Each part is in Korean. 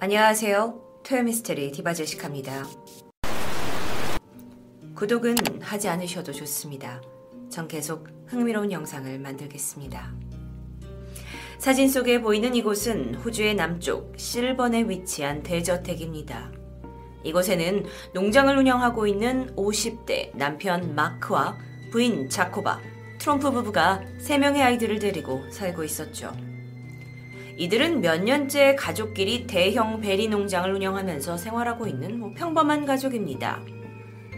안녕하세요. 토요미스테리 디바제시카입니다. 구독은 하지 않으셔도 좋습니다. 전 계속 흥미로운 영상을 만들겠습니다. 사진 속에 보이는 이곳은 호주의 남쪽 실번에 위치한 대저택입니다. 이곳에는 농장을 운영하고 있는 50대 남편 마크와 부인 자코바, 트럼프 부부가 3명의 아이들을 데리고 살고 있었죠. 이들은 몇 년째 가족끼리 대형 베리 농장을 운영하면서 생활하고 있는 뭐 평범한 가족입니다.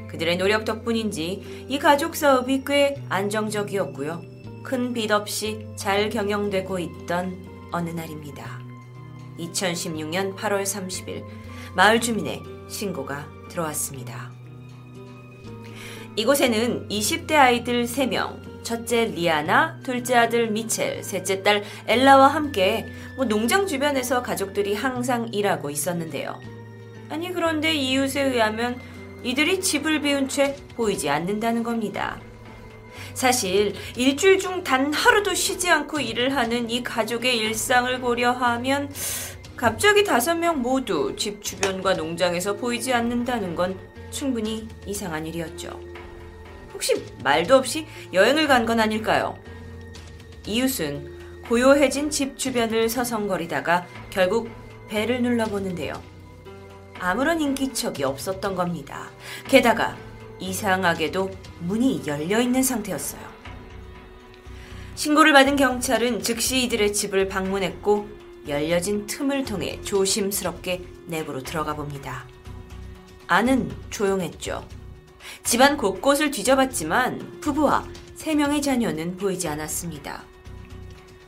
그들의 노력 덕분인지 이 가족 사업이 꽤 안정적이었고요. 큰 빚 없이 잘 경영되고 있던 어느 날입니다. 2016년 8월 30일 마을 주민의 신고가 들어왔습니다. 이곳에는 20대 아이들 3명, 첫째 리아나, 둘째 아들 미첼, 셋째 딸 엘라와 함께 뭐 농장 주변에서 가족들이 항상 일하고 있었는데요. 아니 그런데 이웃에 의하면 이들이 집을 비운 채 보이지 않는다는 겁니다. 사실 일주일 중 단 하루도 쉬지 않고 일을 하는 이 가족의 일상을 고려하면 갑자기 다섯 명 모두 집 주변과 농장에서 보이지 않는다는 건 충분히 이상한 일이었죠. 혹시 말도 없이 여행을 간 건 아닐까요? 이웃은 고요해진 집 주변을 서성거리다가 결국 배를 눌러보는데요. 아무런 인기척이 없었던 겁니다. 게다가 이상하게도 문이 열려 있는 상태였어요. 신고를 받은 경찰은 즉시 이들의 집을 방문했고 열려진 틈을 통해 조심스럽게 내부로 들어가 봅니다. 안은 조용했죠. 집안 곳곳을 뒤져봤지만 부부와 세 명의 자녀는 보이지 않았습니다.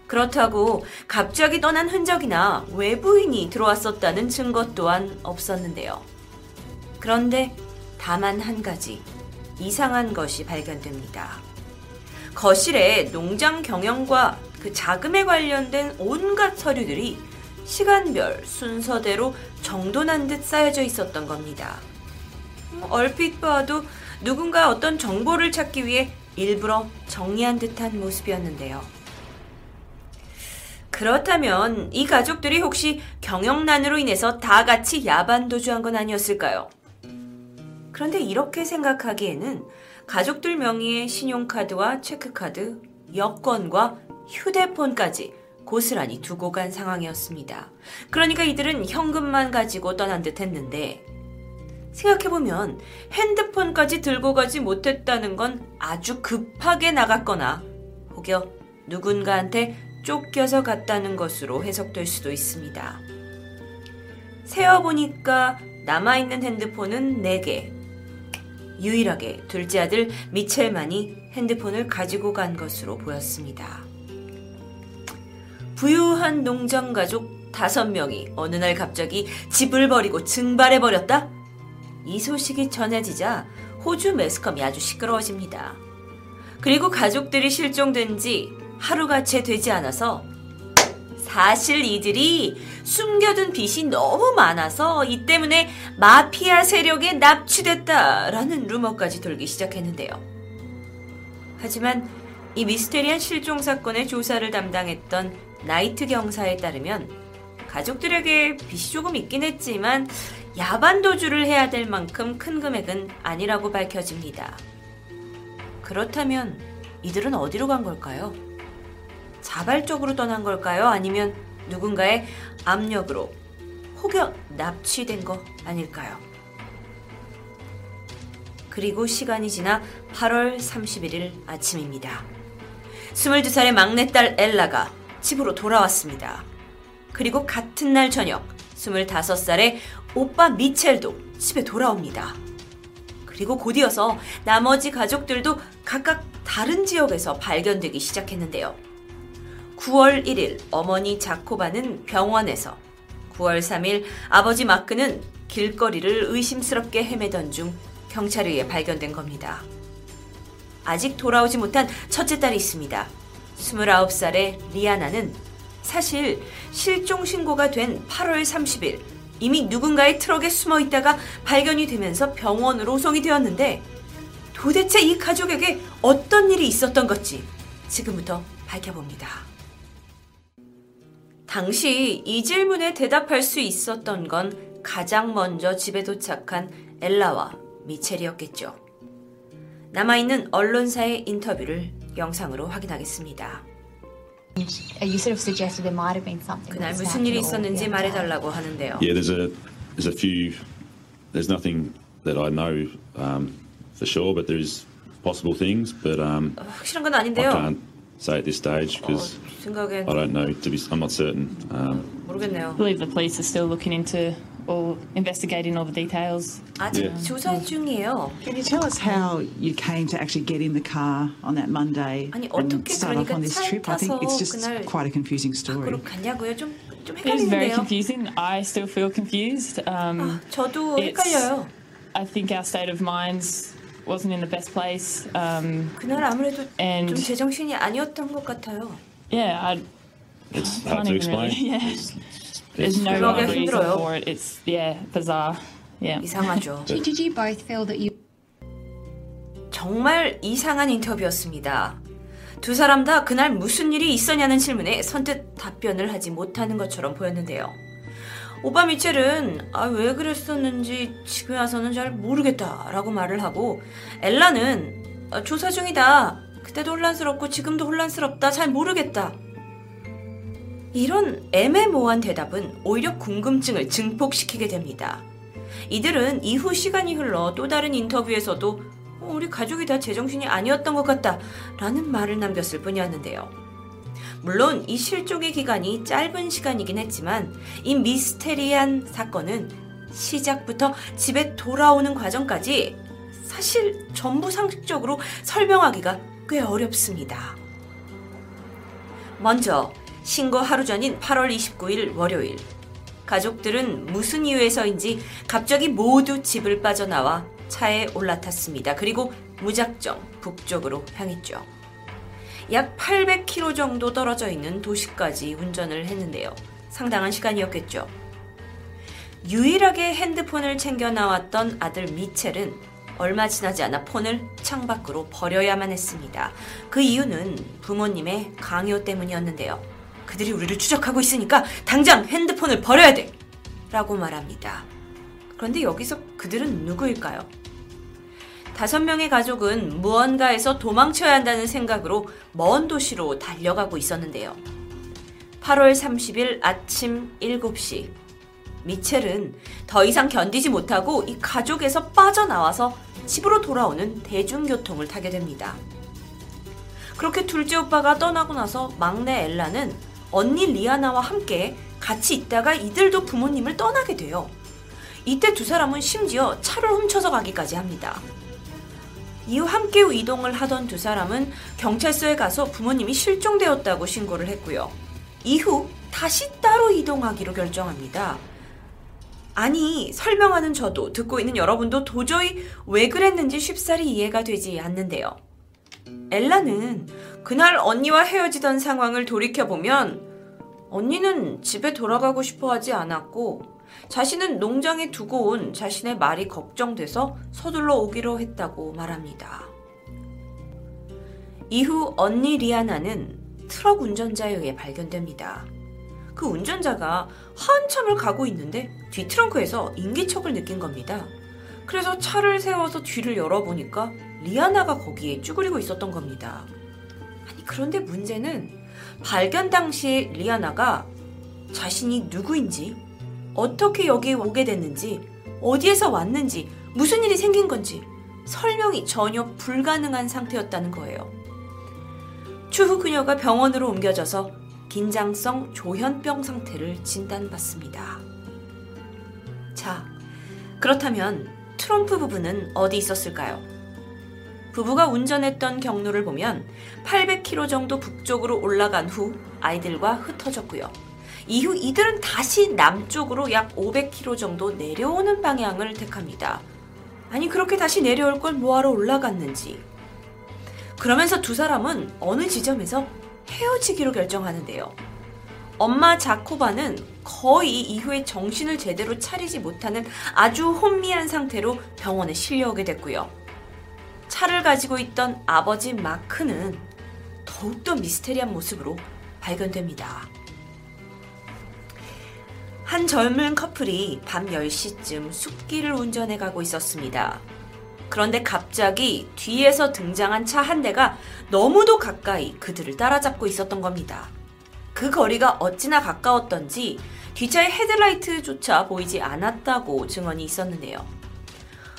그렇다고 갑자기 떠난 흔적이나 외부인이 들어왔었다는 증거 또한 없었는데요. 그런데 다만 한 가지 이상한 것이 발견됩니다. 거실에 농장 경영과 그 자금에 관련된 온갖 서류들이 시간별 순서대로 정돈한 듯 쌓여져 있었던 겁니다. 얼핏 봐도 누군가 어떤 정보를 찾기 위해 일부러 정리한 듯한 모습이었는데요. 그렇다면 이 가족들이 혹시 경영난으로 인해서 다 같이 야반도주한 건 아니었을까요? 그런데 이렇게 생각하기에는 가족들 명의의 신용카드와 체크카드, 여권과 휴대폰까지 고스란히 두고 간 상황이었습니다. 그러니까 이들은 현금만 가지고 떠난 듯 했는데 생각해보면 핸드폰까지 들고 가지 못했다는 건 아주 급하게 나갔거나 혹여 누군가한테 쫓겨서 갔다는 것으로 해석될 수도 있습니다. 세어보니까 남아있는 핸드폰은 4개. 유일하게 둘째 아들 미첼만이 핸드폰을 가지고 간 것으로 보였습니다. 부유한 농장 가족 5명이 어느 날 갑자기 집을 버리고 증발해버렸다? 이 소식이 전해지자 호주 매스컴이 아주 시끄러워집니다. 그리고 가족들이 실종된 지 하루가 채 되지 않아서 사실 이들이 숨겨둔 빚이 너무 많아서 이 때문에 마피아 세력에 납치됐다라는 루머까지 돌기 시작했는데요. 하지만 이 미스테리한 실종 사건의 조사를 담당했던 나이트 경사에 따르면 가족들에게 빚이 조금 있긴 했지만 야반도주를 해야 될 만큼 큰 금액은 아니라고 밝혀집니다. 그렇다면 이들은 어디로 간 걸까요? 자발적으로 떠난 걸까요? 아니면 누군가의 압력으로 혹여 납치된 거 아닐까요? 그리고 시간이 지나 8월 31일 아침입니다. 22살의 막내딸 엘라가 집으로 돌아왔습니다. 그리고 같은 날 저녁 25살의 오빠 미첼도 집에 돌아옵니다. 그리고 곧이어서 나머지 가족들도 각각 다른 지역에서 발견되기 시작했는데요. 9월 1일 어머니 자코바는 병원에서 9월 3일 아버지 마크는 길거리를 의심스럽게 헤매던 중 경찰에 의해 발견된 겁니다. 아직 돌아오지 못한 첫째 딸이 있습니다. 29살의 리아나는 사실 실종 신고가 된 8월 30일 이미 누군가의 트럭에 숨어 있다가 발견이 되면서 병원으로 오송이 되었는데 도대체 이 가족에게 어떤 일이 있었던 건지 지금부터 밝혀봅니다. 당시 이 질문에 대답할 수 있었던 건 가장 먼저 집에 도착한 엘라와 미첼이었겠죠. 남아있는 언론사의 인터뷰를 영상으로 확인하겠습니다. You sort of suggested there might have been something. 그날 that 무슨 일이 snapped or- 있었는지 yeah. 말해달라고 하는데요. Yeah, there's a there's a few. There's nothing that I know um, for sure, but there's possible things. But um, 확실한 건 I 아닌데요. can't say at this stage 어, because 생각엔 I don't know. To be, I'm not certain. Um, 모르겠네요. I believe the police are still looking into all investigating all the details. 아직 예. 조사 중이에요. Can you tell us how you came to actually get in the car on that Monday 아니, and 어떻게 start off 그러니까 on this 차에 trip? I think 타서 it's just 그날 quite a confusing story. 밖으로 가냐고요? 좀, 좀 It is very 헷갈리는데요. confusing. I still feel confused. Um, 아, 저도 It's- 헷갈려요. I think our state of minds wasn't in the best place. Um, 그날 아무래도 And- 좀 제정신이 아니었던 것 같아요. yeah, I, it's Can't hard to even explain. really- yeah. It's, there's it's no very 그러게 rhyme or hard to- reason 힘들어요. for it. It's yeah, bizarre. Yeah. 이상하죠. Did, did you both feel that you 정말 이상한 인터뷰였습니다. 두 사람 다 그날 무슨 일이 있었냐는 질문에 선뜻 답변을 하지 못하는 것처럼 보였는데요. 오빠 미첼은 아, 왜 그랬었는지 지금 와서는 잘 모르겠다라고 말을 하고 엘라는 아, 조사 중이다. 그때도 혼란스럽고 지금도 혼란스럽다. 잘 모르겠다. 이런 애매모호한 대답은 오히려 궁금증을 증폭시키게 됩니다. 이들은 이후 시간이 흘러 또 다른 인터뷰에서도 어, 우리 가족이 다 제정신이 아니었던 것 같다 라는 말을 남겼을 뿐이었는데요. 물론 이 실종의 기간이 짧은 시간이긴 했지만 이 미스테리한 사건은 시작부터 집에 돌아오는 과정까지 사실 전부 상식적으로 설명하기가 꽤 어렵습니다. 먼저 신고 하루 전인 8월 29일 월요일 가족들은 무슨 이유에서인지 갑자기 모두 집을 빠져나와 차에 올라탔습니다. 그리고 무작정 북쪽으로 향했죠. 약 800km 정도 떨어져 있는 도시까지 운전을 했는데요. 상당한 시간이었겠죠. 유일하게 핸드폰을 챙겨 나왔던 아들 미첼은 얼마 지나지 않아 폰을 창밖으로 버려야만 했습니다. 그 이유는 부모님의 강요 때문이었는데요. 그들이 우리를 추적하고 있으니까 당장 핸드폰을 버려야 돼! 라고 말합니다. 그런데 여기서 그들은 누구일까요? 다섯 명의 가족은 무언가에서 도망쳐야 한다는 생각으로 먼 도시로 달려가고 있었는데요. 8월 30일 아침 7시. 미첼은 더 이상 견디지 못하고 이 가족에서 빠져나와서 집으로 돌아오는 대중교통을 타게 됩니다. 그렇게 둘째 오빠가 떠나고 나서 막내 엘라는 언니 리아나와 함께 같이 있다가 이들도 부모님을 떠나게 돼요. 이때 두 사람은 심지어 차를 훔쳐서 가기까지 합니다. 이후 함께 이동을 하던 두 사람은 경찰서에 가서 부모님이 실종되었다고 신고를 했고요. 이후 다시 따로 이동하기로 결정합니다. 아니, 설명하는 저도 듣고 있는 여러분도 도저히 왜 그랬는지 쉽사리 이해가 되지 않는데요. 엘라는 그날 언니와 헤어지던 상황을 돌이켜보면 언니는 집에 돌아가고 싶어 하지 않았고 자신은 농장에 두고 온 자신의 말이 걱정돼서 서둘러 오기로 했다고 말합니다. 이후 언니 리아나는 트럭 운전자에 의해 발견됩니다. 그 운전자가 한참을 가고 있는데 뒤 트렁크에서 인기척을 느낀 겁니다. 그래서 차를 세워서 뒤를 열어보니까 리아나가 거기에 쭈그리고 있었던 겁니다. 아니, 그런데 문제는 발견 당시에 리아나가 자신이 누구인지, 어떻게 여기에 오게 됐는지, 어디에서 왔는지, 무슨 일이 생긴 건지 설명이 전혀 불가능한 상태였다는 거예요. 추후 그녀가 병원으로 옮겨져서 긴장성 조현병 상태를 진단받습니다. 자, 그렇다면 트럼프 부부는 어디 있었을까요? 부부가 운전했던 경로를 보면 800km 정도 북쪽으로 올라간 후 아이들과 흩어졌고요. 이후 이들은 다시 남쪽으로 약 500km 정도 내려오는 방향을 택합니다. 아니 그렇게 다시 내려올 걸 뭐하러 올라갔는지. 그러면서 두 사람은 어느 지점에서 헤어지기로 결정하는데요. 엄마 자코바는 거의 이후에 정신을 제대로 차리지 못하는 아주 혼미한 상태로 병원에 실려오게 됐고요. 차를 가지고 있던 아버지 마크는 더욱더 미스테리한 모습으로 발견됩니다. 한 젊은 커플이 밤 10시쯤 숲길을 운전해 가고 있었습니다. 그런데 갑자기 뒤에서 등장한 차 한 대가 너무도 가까이 그들을 따라잡고 있었던 겁니다. 그 거리가 어찌나 가까웠던지 뒷차의 헤드라이트조차 보이지 않았다고 증언이 있었는데요.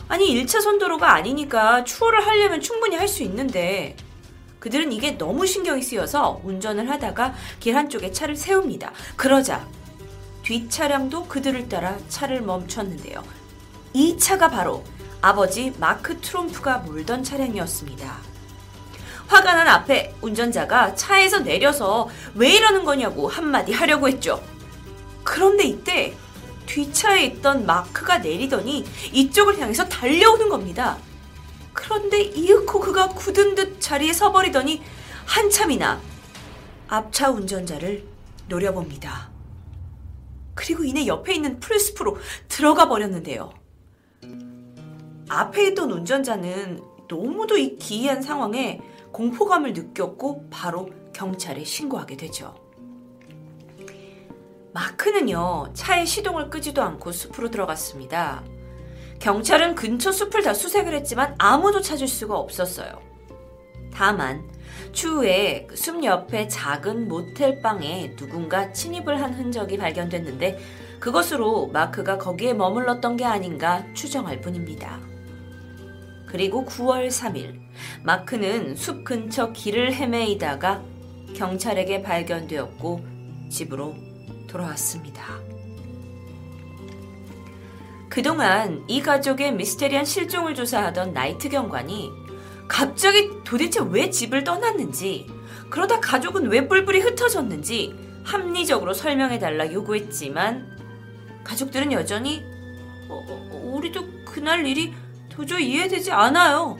아니, 1차 선 도로가 아니니까 추월을 하려면 충분히 할 수 있는데 그들은 이게 너무 신경이 쓰여서 운전을 하다가 길 한쪽에 차를 세웁니다. 그러자 뒷차량도 그들을 따라 차를 멈췄는데요. 이 차가 바로 아버지 마크 트롬프가 몰던 차량이었습니다. 화가 난 앞에 운전자가 차에서 내려서 왜 이러는 거냐고 한마디 하려고 했죠. 그런데 이때 뒷차에 있던 마크가 내리더니 이쪽을 향해서 달려오는 겁니다. 그런데 이윽고 그가 굳은 듯 자리에 서버리더니 한참이나 앞차 운전자를 노려봅니다. 그리고 이내 옆에 있는 풀스프로 들어가 버렸는데요. 앞에 있던 운전자는 너무도 이 기이한 상황에 공포감을 느꼈고 바로 경찰에 신고하게 되죠. 마크는요, 차의 시동을 끄지도 않고 숲으로 들어갔습니다. 경찰은 근처 숲을 다 수색을 했지만 아무도 찾을 수가 없었어요. 다만, 추후에 그숲 옆에 작은 모텔방에 누군가 침입을 한 흔적이 발견됐는데 그것으로 마크가 거기에 머물렀던 게 아닌가 추정할 뿐입니다. 그리고 9월 3일, 마크는 숲 근처 길을 헤매이다가 경찰에게 발견되었고 집으로 돌아왔습니다. 그동안 이 가족의 미스테리한 실종을 조사하던 나이트 경관이 갑자기 도대체 왜 집을 떠났는지, 그러다 가족은 왜 뿔뿔이 흩어졌는지 합리적으로 설명해달라 요구했지만, 가족들은 여전히, 어, 어, 우리도 그날 일이 도저히 이해되지 않아요.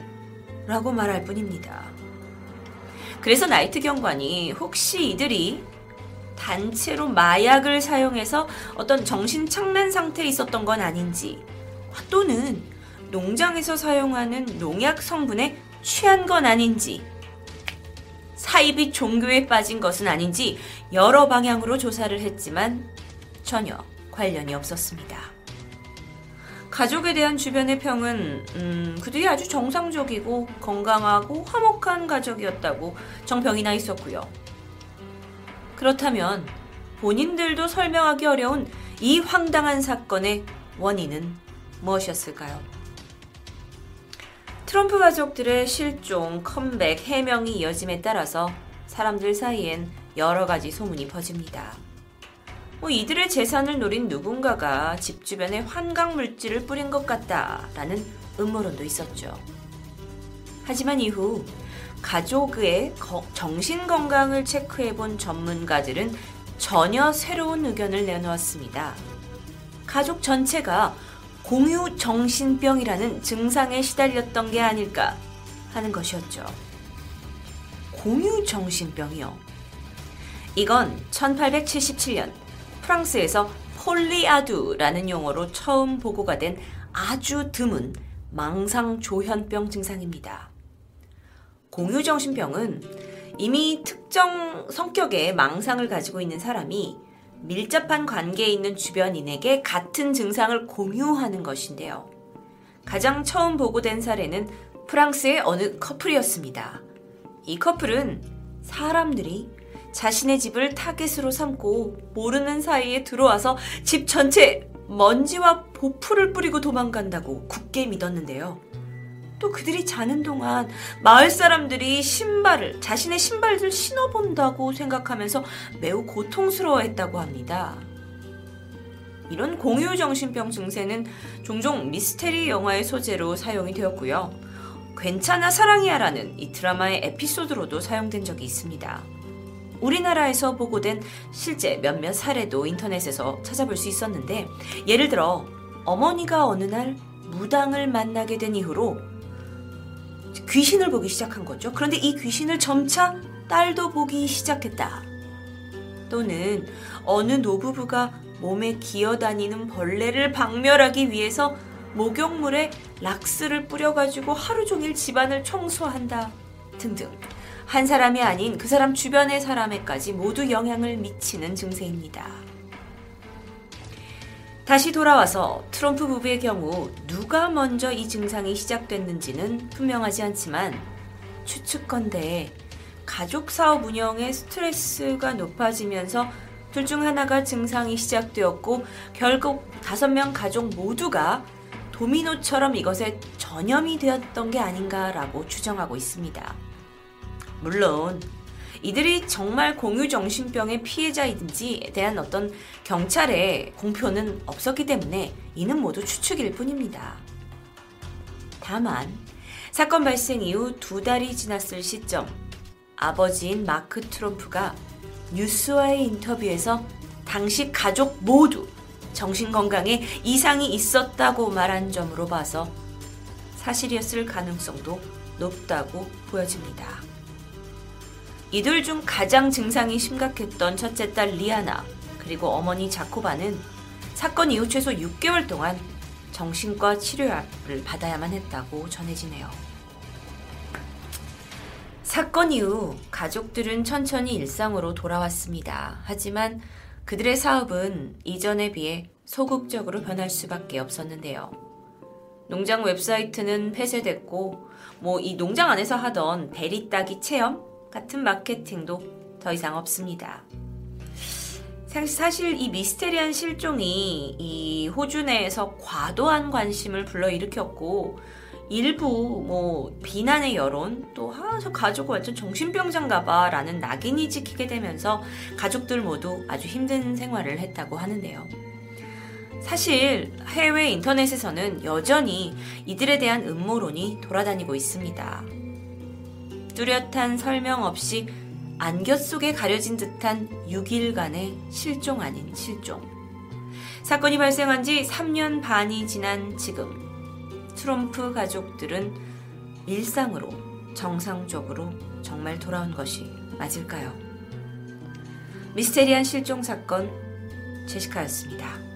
라고 말할 뿐입니다. 그래서 나이트 경관이 혹시 이들이 단체로 마약을 사용해서 어떤 정신 착란 상태에 있었던 건 아닌지, 또는 농장에서 사용하는 농약 성분에 취한 건 아닌지, 사입이 종교에 빠진 것은 아닌지 여러 방향으로 조사를 했지만 전혀 관련이 없었습니다. 가족에 대한 주변의 평은 음, 그들이 아주 정상적이고 건강하고 화목한 가족이었다고 정평이 나 있었고요. 그렇다면 본인들도 설명하기 어려운 이 황당한 사건의 원인은 무엇이었을까요? 트럼프 가족들의 실종, 컴백, 해명이 이어짐에 따라서 사람들 사이엔 여러 가지 소문이 퍼집니다. 뭐 이들의 재산을 노린 누군가가 집 주변에 환각 물질을 뿌린 것 같다라는 음모론도 있었죠. 하지만 이후 가족의 정신 건강을 체크해 본 전문가들은 전혀 새로운 의견을 내놓았습니다. 가족 전체가 공유 정신병이라는 증상에 시달렸던 게 아닐까 하는 것이었죠. 공유 정신병이요. 이건 1877년 프랑스에서 폴리아두라는 용어로 처음 보고가 된 아주 드문 망상 조현병 증상입니다. 공유정신병은 이미 특정 성격의 망상을 가지고 있는 사람이 밀접한 관계에 있는 주변인에게 같은 증상을 공유하는 것인데요. 가장 처음 보고된 사례는 프랑스의 어느 커플이었습니다. 이 커플은 사람들이 자신의 집을 타겟으로 삼고 모르는 사이에 들어와서 집 전체 먼지와 보풀을 뿌리고 도망간다고 굳게 믿었는데요. 또 그들이 자는 동안 마을 사람들이 신발을, 자신의 신발을 신어본다고 생각하면서 매우 고통스러워했다고 합니다. 이런 공유정신병 증세는 종종 미스테리 영화의 소재로 사용이 되었고요. 괜찮아 사랑이야라는 이 드라마의 에피소드로도 사용된 적이 있습니다. 우리나라에서 보고된 실제 몇몇 사례도 인터넷에서 찾아볼 수 있었는데 예를 들어 어머니가 어느 날 무당을 만나게 된 이후로 귀신을 보기 시작한 거죠. 그런데 이 귀신을 점차 딸도 보기 시작했다. 또는 어느 노부부가 몸에 기어다니는 벌레를 박멸하기 위해서 목욕물에 락스를 뿌려가지고 하루 종일 집안을 청소한다. 등등. 한 사람이 아닌 그 사람 주변의 사람에까지 모두 영향을 미치는 증세입니다. 다시 돌아와서 트럼프 부부의 경우 누가 먼저 이 증상이 시작됐는지는 분명하지 않지만 추측건데 가족 사업 운영에 스트레스가 높아지면서 둘 중 하나가 증상이 시작되었고 결국 다섯 명 가족 모두가 도미노처럼 이것에 전염이 되었던 게 아닌가라고 추정하고 있습니다. 물론 이들이 정말 공유 정신병의 피해자인지에 대한 어떤 경찰의 공표는 없었기 때문에 이는 모두 추측일 뿐입니다. 다만 사건 발생 이후 두 달이 지났을 시점 아버지인 마크 트럼프가 뉴스와의 인터뷰에서 당시 가족 모두 정신건강에 이상이 있었다고 말한 점으로 봐서 사실이었을 가능성도 높다고 보여집니다. 이들 중 가장 증상이 심각했던 첫째 딸 리아나 그리고 어머니 자코바는 사건 이후 최소 6개월 동안 정신과 치료를 받아야만 했다고 전해지네요. 사건 이후 가족들은 천천히 일상으로 돌아왔습니다. 하지만 그들의 사업은 이전에 비해 소극적으로 변할 수밖에 없었는데요. 농장 웹사이트는 폐쇄됐고, 뭐 이 농장 안에서 하던 베리 따기 체험 같은 마케팅도 더 이상 없습니다. 사실 이 미스테리한 실종이 이 호주 내에서 과도한 관심을 불러일으켰고 일부 뭐 비난의 여론 또 아 저 가족 완전 정신병자인가 봐 라는 낙인이 찍히게 되면서 가족들 모두 아주 힘든 생활을 했다고 하는데요. 사실 해외 인터넷에서는 여전히 이들에 대한 음모론이 돌아다니고 있습니다. 뚜렷한 설명 없이 안개 속에 가려진 듯한 6일간의 실종 아닌 실종. 사건이 발생한 지 3년 반이 지난 지금 트럼프 가족들은 일상으로 정상적으로 정말 돌아온 것이 맞을까요? 미스테리한 실종 사건 제시카였습니다.